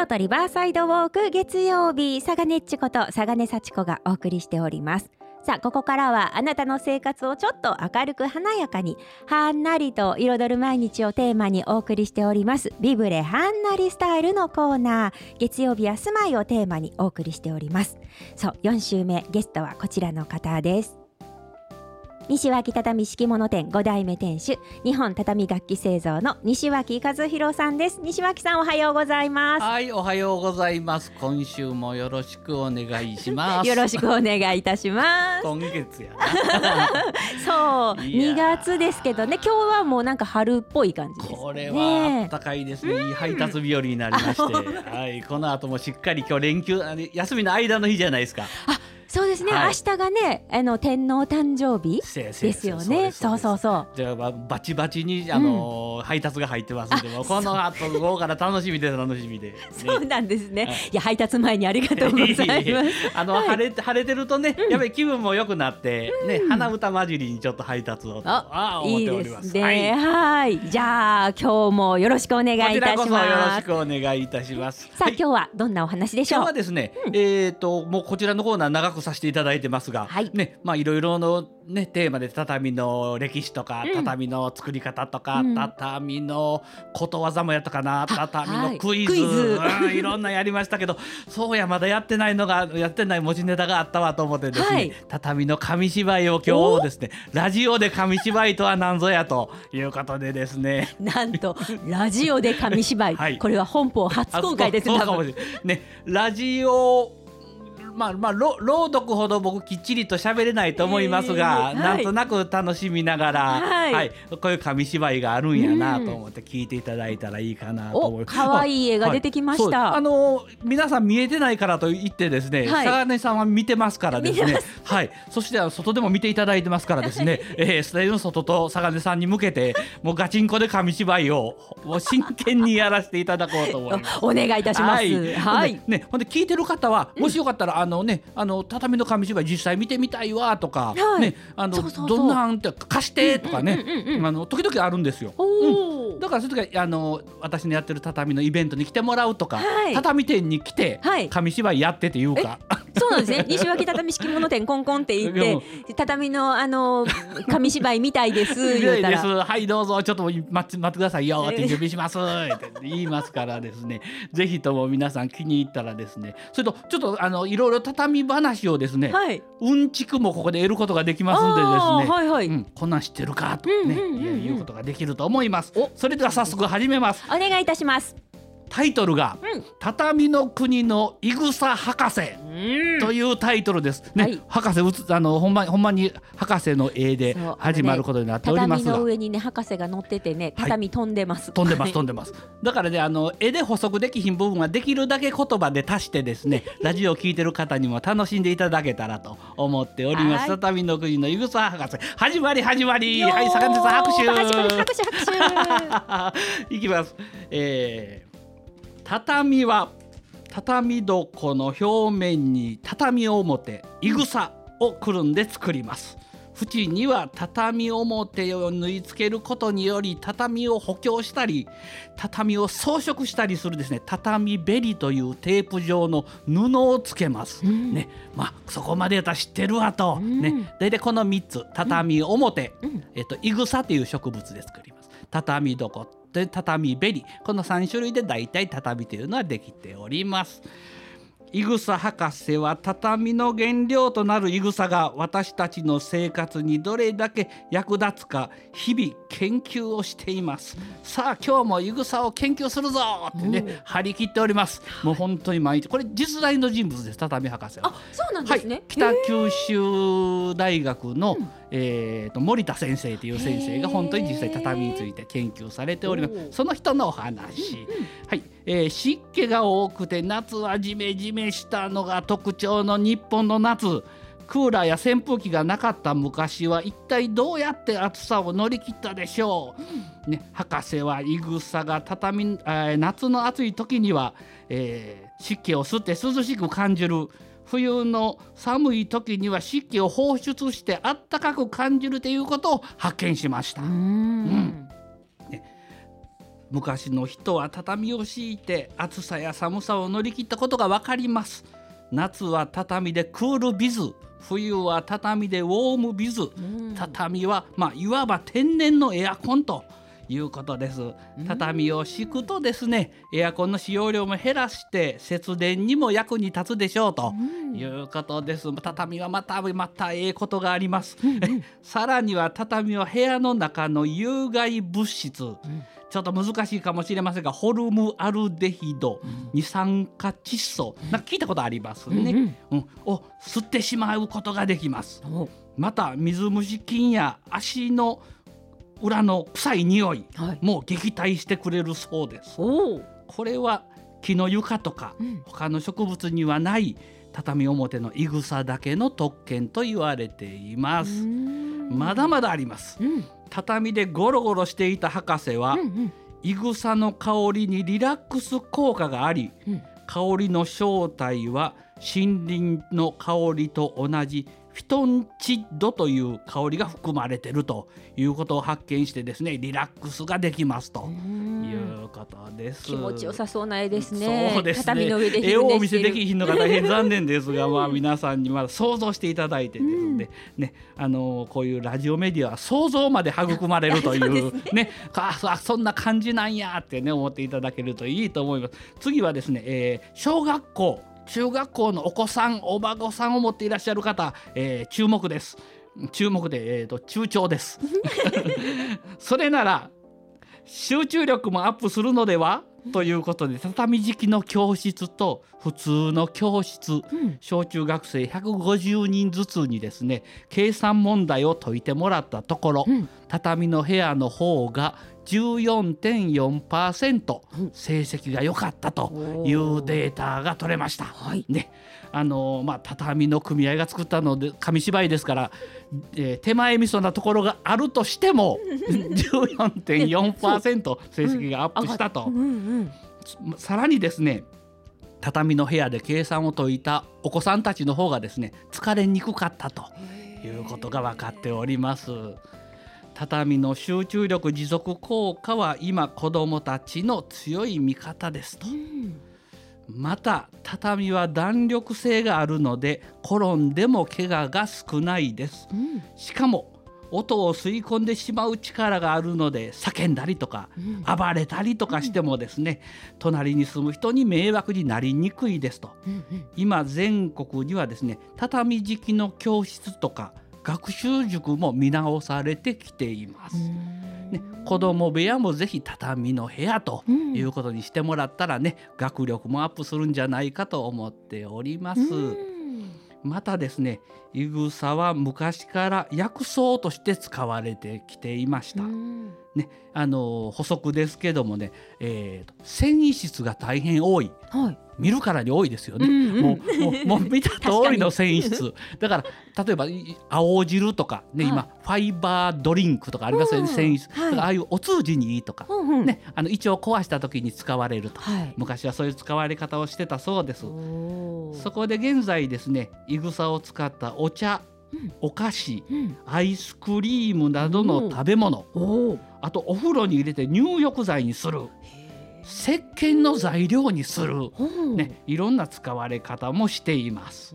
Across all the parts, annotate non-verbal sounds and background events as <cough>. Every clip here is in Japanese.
京都リバーサイドウォーク月曜日佐賀ねっちこと佐賀根幸子がお送りしております。さあここからはあなたの生活をちょっと明るく華やかにはんなりと彩る毎日をテーマにお送りしております。ビブレはんなりスタイルのコーナー月曜日は住まいをテーマにお送りしておりますそう4週目ゲストはこちらの方です。西脇畳敷物店5代目店主日本畳楽器製造の西脇和弘さんです西脇さんおはようございますはい、おはようございます。今週もよろしくお願いします。<laughs> よろしくお願いいたします今月やな。<laughs> そういやー2月ですけどね今日はもうなんか春っぽい感じですねこれは暖かいですね。いい配達日和になりまして、<laughs> はい、この後もしっかり今日連休、休みの間の日じゃないですか。そうですね、はい。明日がねあの天皇誕生日ですよね。そうそうそうじゃあばバチバチにあのー配達が入ってますんで、この後午後から楽しみで楽しみで。ね <laughs> そうなんですね、はいい、や配達前にありがとうございます。あの、はい。晴れ晴れてるとね、やっぱり気分も良くなって、ね鼻歌混じりにちょっと配達をとああ思っいいております。ですね。はい。はい。じゃあ今日もよろしくお願いいたしこちらこそよろますしくお願いいたします。さあ、はい。今日はどんなお話でしょう？今日はですね、えっ、ともうこちらのコーナー長くさせていただいてますが、はい。ねまあいろいろのねテーマで畳の歴史とか、うん。畳の作り方とか、うん。畳のことわざもやったかな、畳はい。のクイズ、クイズ。うんいろんなやりましたけど、<laughs> そうやまだやってないのがやってない持ちネタがあったわと思ってですね、はい。畳の紙芝居を今日ですね、ラジオで紙芝居とは何ぞやということでですね。<laughs> なんとラジオで紙芝居、<laughs> はい。これは本邦初公開ですかもしれない。ねラジオまあまあろ朗読ほど僕きっちりと喋れないと思いますが、えーなんとなく楽しみながら、はい。こういう紙芝居があるんやなと思って聞いていただいたらいいかなと思いおます。可愛い絵が出てきました、はい。あの皆さん見えてないからと言ってですね、はい。佐賀根さんは見てますからですね。はい。そして外でも見ていただいてますからですね、<laughs> えー、スタジオの外と佐賀根さんに向けてもうガチンコで紙芝居をもう真剣にやらせていただこうと思います。お <laughs> お願いいたします。はい、ね、ほんで聞いてる方は、もしよかったら、あのね、あの畳の紙芝居実際見てみたいわとか、はい。ね、あのどんなんって貸してとかね、うんうんうん。うんあの時々あるんですよ。おお、だからそういう時はあの私のやってる畳のイベントに来てもらうとか、はい。畳店に来て、はい。紙芝居やってっていうか、そうなんですね。西脇畳敷物店コンコンって言って畳のあの紙芝居みたいです <laughs> 言うたら。はいどうぞ。ちょっと待って待ってください。よって準備しますって言いますからですね。ぜひとも皆さん気に入ったらですね。それとちょっとあのいろいろ畳話をですね、はい。うんちくもここで得ることができますんでですね、はいはい、うん、こんなん知ってるかとね、いうことができると思います。お。それでは早速始めます。お願いいたしますタイトルがうん「畳の国のいぐさ博士」というタイトルです。ね、はい。博士うつあのほんまほんまに博士の絵で始まることになっておりますが、畳の上にね博士が乗っててね畳飛んでます、飛んでます飛んでます。だからねあの絵で補足できひん部分はできるだけ言葉で足してですね <laughs> ラジオを聞いてる方にも楽しんでいただけたらと思っております、はい。畳の国のいぐさ博士。始まり始まり。はい坂根さん拍手。拍手拍手拍手いきます、えー畳は畳床の表面に畳表いぐさをくるんで作ります。縁には畳表を縫い付けることにより畳を補強したり畳を装飾したりするですね畳べりというテープ状の布をつけます、うん。ね。まあそこまでやったら知ってるわと、うん。ね。大体この3つ畳表、うん。えっと、いぐさという植物で作ります。畳床で畳べり。この3種類で大体畳というのはできております。いぐさ博士は畳の原料となるいぐさが私たちの生活にどれだけ役立つか日々研究をしています。さあ今日もいぐさを研究するぞってね、うん。張り切っております。もう本当に毎日。これ実在の人物です畳博士は。あそうなんはいですね、、北九州大学の、えーと森田先生という先生が本当に実際畳について研究されております。その人のお話、はい、えー湿気が多くて夏はジメジメしたのが特徴の日本の夏。クーラーや扇風機がなかった昔は一体どうやって暑さを乗り切ったでしょう、ね、博士はいぐさが畳、えー夏の暑い時には、えー湿気を吸って涼しく感じる冬の寒い時には湿気を放出してあったかく感じるということを発見しました。うーん。昔の人は畳を敷いて暑さや寒さを乗り切ったことがわかります。夏は畳でクールビズ。冬は畳でウォームビズ、畳はまあいわば天然のエアコンということです。畳を敷くとですねエアコンの使用量も減らして節電にも役に立つでしょうということです、畳はまたまたええことがあります、<laughs> さらには畳は部屋の中の有害物質、ちょっと難しいかもしれませんがホルムアルデヒド、二酸化窒素。なんか聞いたことありますね、うん、を吸ってしまうことができます。また水虫菌や足の裏の臭い匂いも撃退してくれるそうです。これは木の床とか、他の植物にはない畳表のいぐさだけの特権と言われています。まだまだあります。うん、畳でゴロゴロしていた博士は、うんうん、いぐさの香りにリラックス効果があり、うん、香りの正体は森林の香りと同じフィトンチッドという香りが含まれているということを発見してですねリラックスができますということです。気持ちよさそうな絵ですね。そうですね。絵をお見せできひんのが大変残念ですが <laughs> まあ皆さんにまだ想像していただいてですので、うん、ねあのこういうラジオメディアは想像まで育まれるという <laughs> ね。ねあそんな感じなんやってね思っていただけるといいと思います。次はですね、えー、小学校中学校のお子さんお孫さんを持っていらっしゃる方、えー、注目です。注目で、えーと、中長です。<laughs> それなら集中力もアップするのでは？ということで畳敷きの教室と普通の教室、うん、小中学生150人ずつにですね計算問題を解いてもらったところ、うん、畳の部屋の方が14.4%成績が良かったというデータが取れました。はい、ね。あのまあ、畳の組合が作ったので紙芝居ですから、えー、手前味噌なところがあるとしても <laughs> 14.4%成績がアップしたと、さらにですね畳の部屋で計算を解いたお子さんたちの方がですね疲れにくかったということが分かっております。畳の集中力持続効果は今子どもたちの強い味方ですと、うん、また畳は弾力性があるので転んでも怪我が少ないです、うん、しかも音を吸い込んでしまう力があるので叫んだりとか、うん、暴れたりとかしてもですね、うん、隣に住む人に迷惑になりにくいですと、うんうん、今全国にはですね畳敷きの教室とか学習塾も見直されてきています。ね、子供部屋もぜひ畳の部屋ということにしてもらったらね、うん、学力もアップするんじゃないかと思っております。またですねいぐさは昔から薬草として使われてきていました。ね、あの補足ですけどもね、えー、繊維質が大変多い、はい、見るからに多いですよね、うんうん、もうもうもう見た通りの繊維質。だから例えば青汁とか、ね、今ファイバードリンクとかありますよね、うん、繊維質、はい、ああいうお通じにいいとか、うんうん、ね、あの胃腸を壊した時に使われると、はい、昔はそういう使われ方をしてたそうです。そこで現在ですねいぐさを使ったお茶お菓子、アイスクリームなどの食べ物、あとお風呂に入れて入浴剤にする。石鹸の材料にする、ね、いろんな使われ方もしています。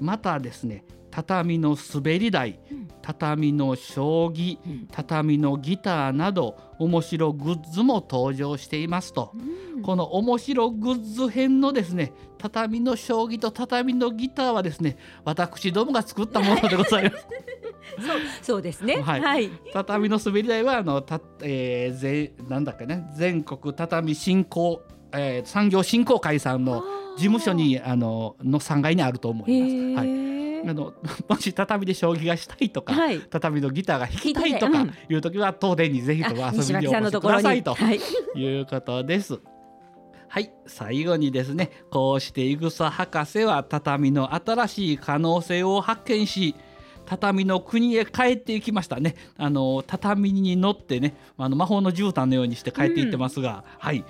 またですね畳の滑り台、畳の将棋、畳のギターなど面白グッズも登場していますと、うん、この面白グッズ編のですね畳の将棋と畳のギターはですね私どもが作ったものでございます。<laughs> そうそうですね。はい。はい、畳の滑り台はあのた、えー、ぜなんだっけね全国畳振興、えー、産業振興会さんの事務所にあのの3階にあると思います。はい。あの <laughs> もし畳で将棋がしたいとか、はい、畳のギターが弾きたいとかいう時は東電にぜひとも遊びにお越しくださいと <laughs> いうことです。はい最後にですねこうしていぐさ博士は畳の新しい可能性を発見し畳の国へ帰っていきましたね。あの畳に乗ってねあの魔法の絨毯のようにして帰っていってますが、うん、はい。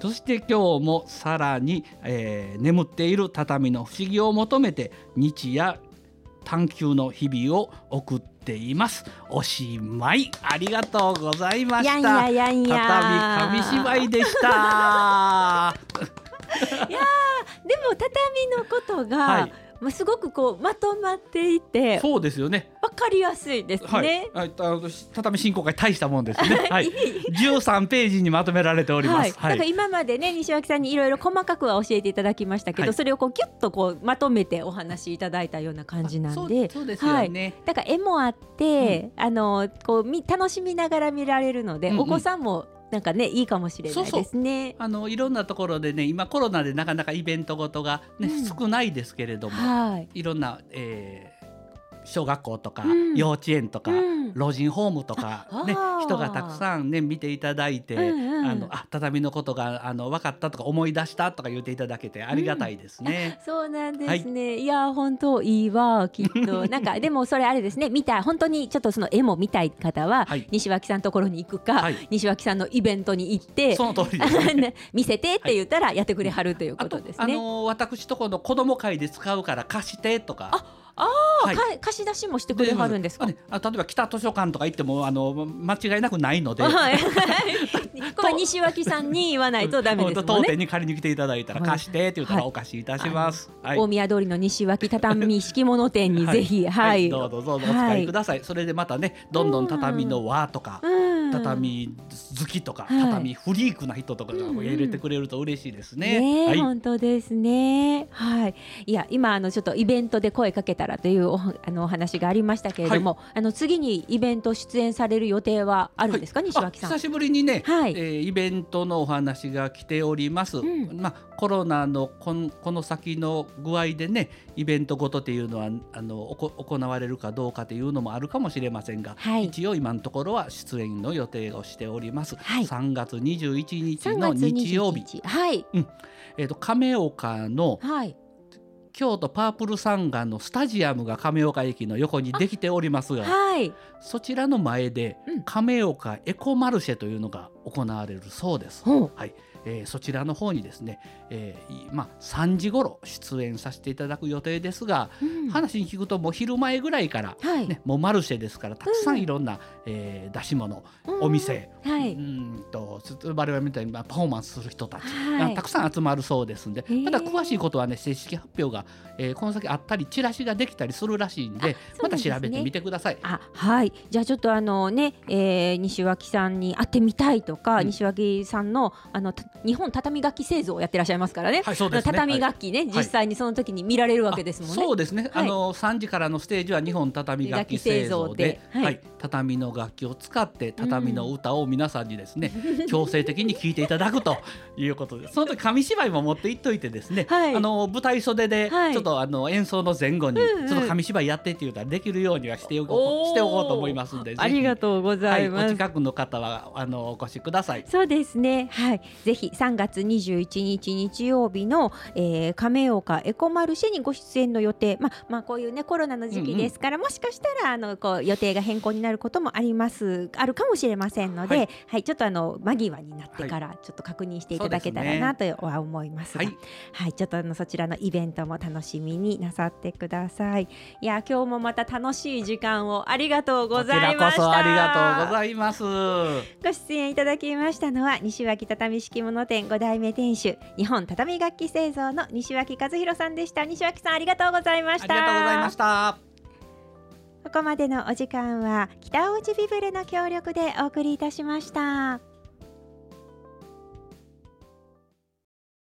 そして今日もさらに、えー、眠っている畳の不思議を求めて日夜探求の日々を送っています。おしまいありがとうございました。やんややんや畳紙芝居でした。<laughs> でも畳のことが、はいまあすごくこうまとまっていてそうですよねわかりやすいですね。はい、はい、あの畳進行会大したもんですね。はい、十三ページにまとめられております。はい、なんか今までね西脇さんにいろいろ細かくは教えていただきましたけど、はいそれをこうギュッとこうまとめてお話しいただいたような感じなんで。そうですよね。だから絵もあって、あのこうみ楽しみながら見られるので、うんうんお子さんもなんかねいいかもしれないですね。あのいろんなところでね今コロナでなかなかイベントごとがね、うん少ないですけれども、はい。いろんな、えー小学校とか、うん。幼稚園とか、うん。老人ホームとかね人がたくさんね見ていただいて、あのあ畳のことがあの分かったとか思い出したとか言っていただけてありがたいですね。そうなんですね。い、や本当いいわきっと。<laughs> なんかでもそれあれですね。見たい。本当にちょっとその絵も見たい方は、はい。西脇さんのところに行くか、はい。西脇さんのイベントに行ってその通り <laughs> 見せてって言ったらやってくれはるということですね。あの私とこの子供会で使うから貸してとか。あはいか貸し出しもしてくれはるんですか？ねあ例えば北図書館とか行ってもあの間違いなくないので。はい。<laughs> <laughs> これ西脇さんに言わないとダメですも当店んね。に借りに来ていただいたらはい貸してって言ったはいらお貸しいたします。はい大宮通りの西脇畳敷物店にぜひ、<laughs> はい。どうぞどうぞお使いください。それでまたねどんどん畳の輪とか。うん畳好きとか、はい畳フリークな人とかがうんうん入れてくれると嬉しいですね。ねえ、はい、本当ですね。はい。いや、今あのちょっとイベントで声かけたらというおあのお話がありましたけれども、あの次にイベント出演される予定はあるんですか、西脇さん。あ久しぶりにね、はいえーイベントのお話が来ております。んまあコロナのこんこの先の具合でねイベントごとっていうのはあのおこ行われるかどうかっていうのもあるかもしれませんが、はい一応今のところは出演の予定をしております。はい3月21日3の月日曜日、21日。はい。えっ、と亀岡のはい。京都パープルサンガのスタジアムが亀岡駅の横にできておりますが、はい。そちらの前でうん亀岡エコマルシェというのが行われるそうです。はい、えーそちらの方にですね、えーいまあ3時頃出演させていただく予定ですが、うん。話に聞くともう昼前ぐらいから、はい。ね、もうマルシェですからたくさんいろんな、えー出し物、お店、はい。うーんとつ我々みたいにまあパフォーマンスする人たち、はい。あたくさん集まるそうですんで、ー。まだ詳しいことはね正式発表が、えーこの先あったりチラシができたりするらしいんでまた調べてみてください。あはい。じゃあちょっとあのね、えー西脇さんに会ってみたいとか、うん。西脇さんのあのた日本畳楽器製造をやってらっしゃいますからね,、はいね。畳楽器ね、実際にその時に見られるわけですもんね。あそうですね、はい。あの3時からのステージは日本畳楽器製造で畳の楽器を使って畳の歌を皆さんにですね、<laughs> 強制的に聴いていただくということでその時紙芝居も持っていっといてですね、はい。あの舞台袖ではい。ちょっとあの演奏の前後にうんうん。ちょっと紙芝居やってって言うたらできるようにはしておこうしておこうと思いますんでありがとうございます。はい、お近くの方はあのお越しください。そうですね。はい。ぜひ3月21日日曜日の、えー、亀岡エコマルシェにご出演の予定。まあまあこういうねコロナの時期ですから、もしかしたらあのこう予定が変更になることもありますあるかもしれませんので、ははいい、ちょっとあの間際になってからちょっと確認していただけたらなとは思いますが、はいはい、ちょっとあのそちらのイベントも楽しみになさってください。いや今日もまた楽しい時間をありがとうございました。らこそありがとうございます。ご出演いただきましたのは西脇畳敷物店5代目店主日本畳楽器製造の西脇和弘さんでした。西脇さんありがとうございまありしたがとうございました。ここまでのお時間は北大路ビブレの協力でお送りいたしました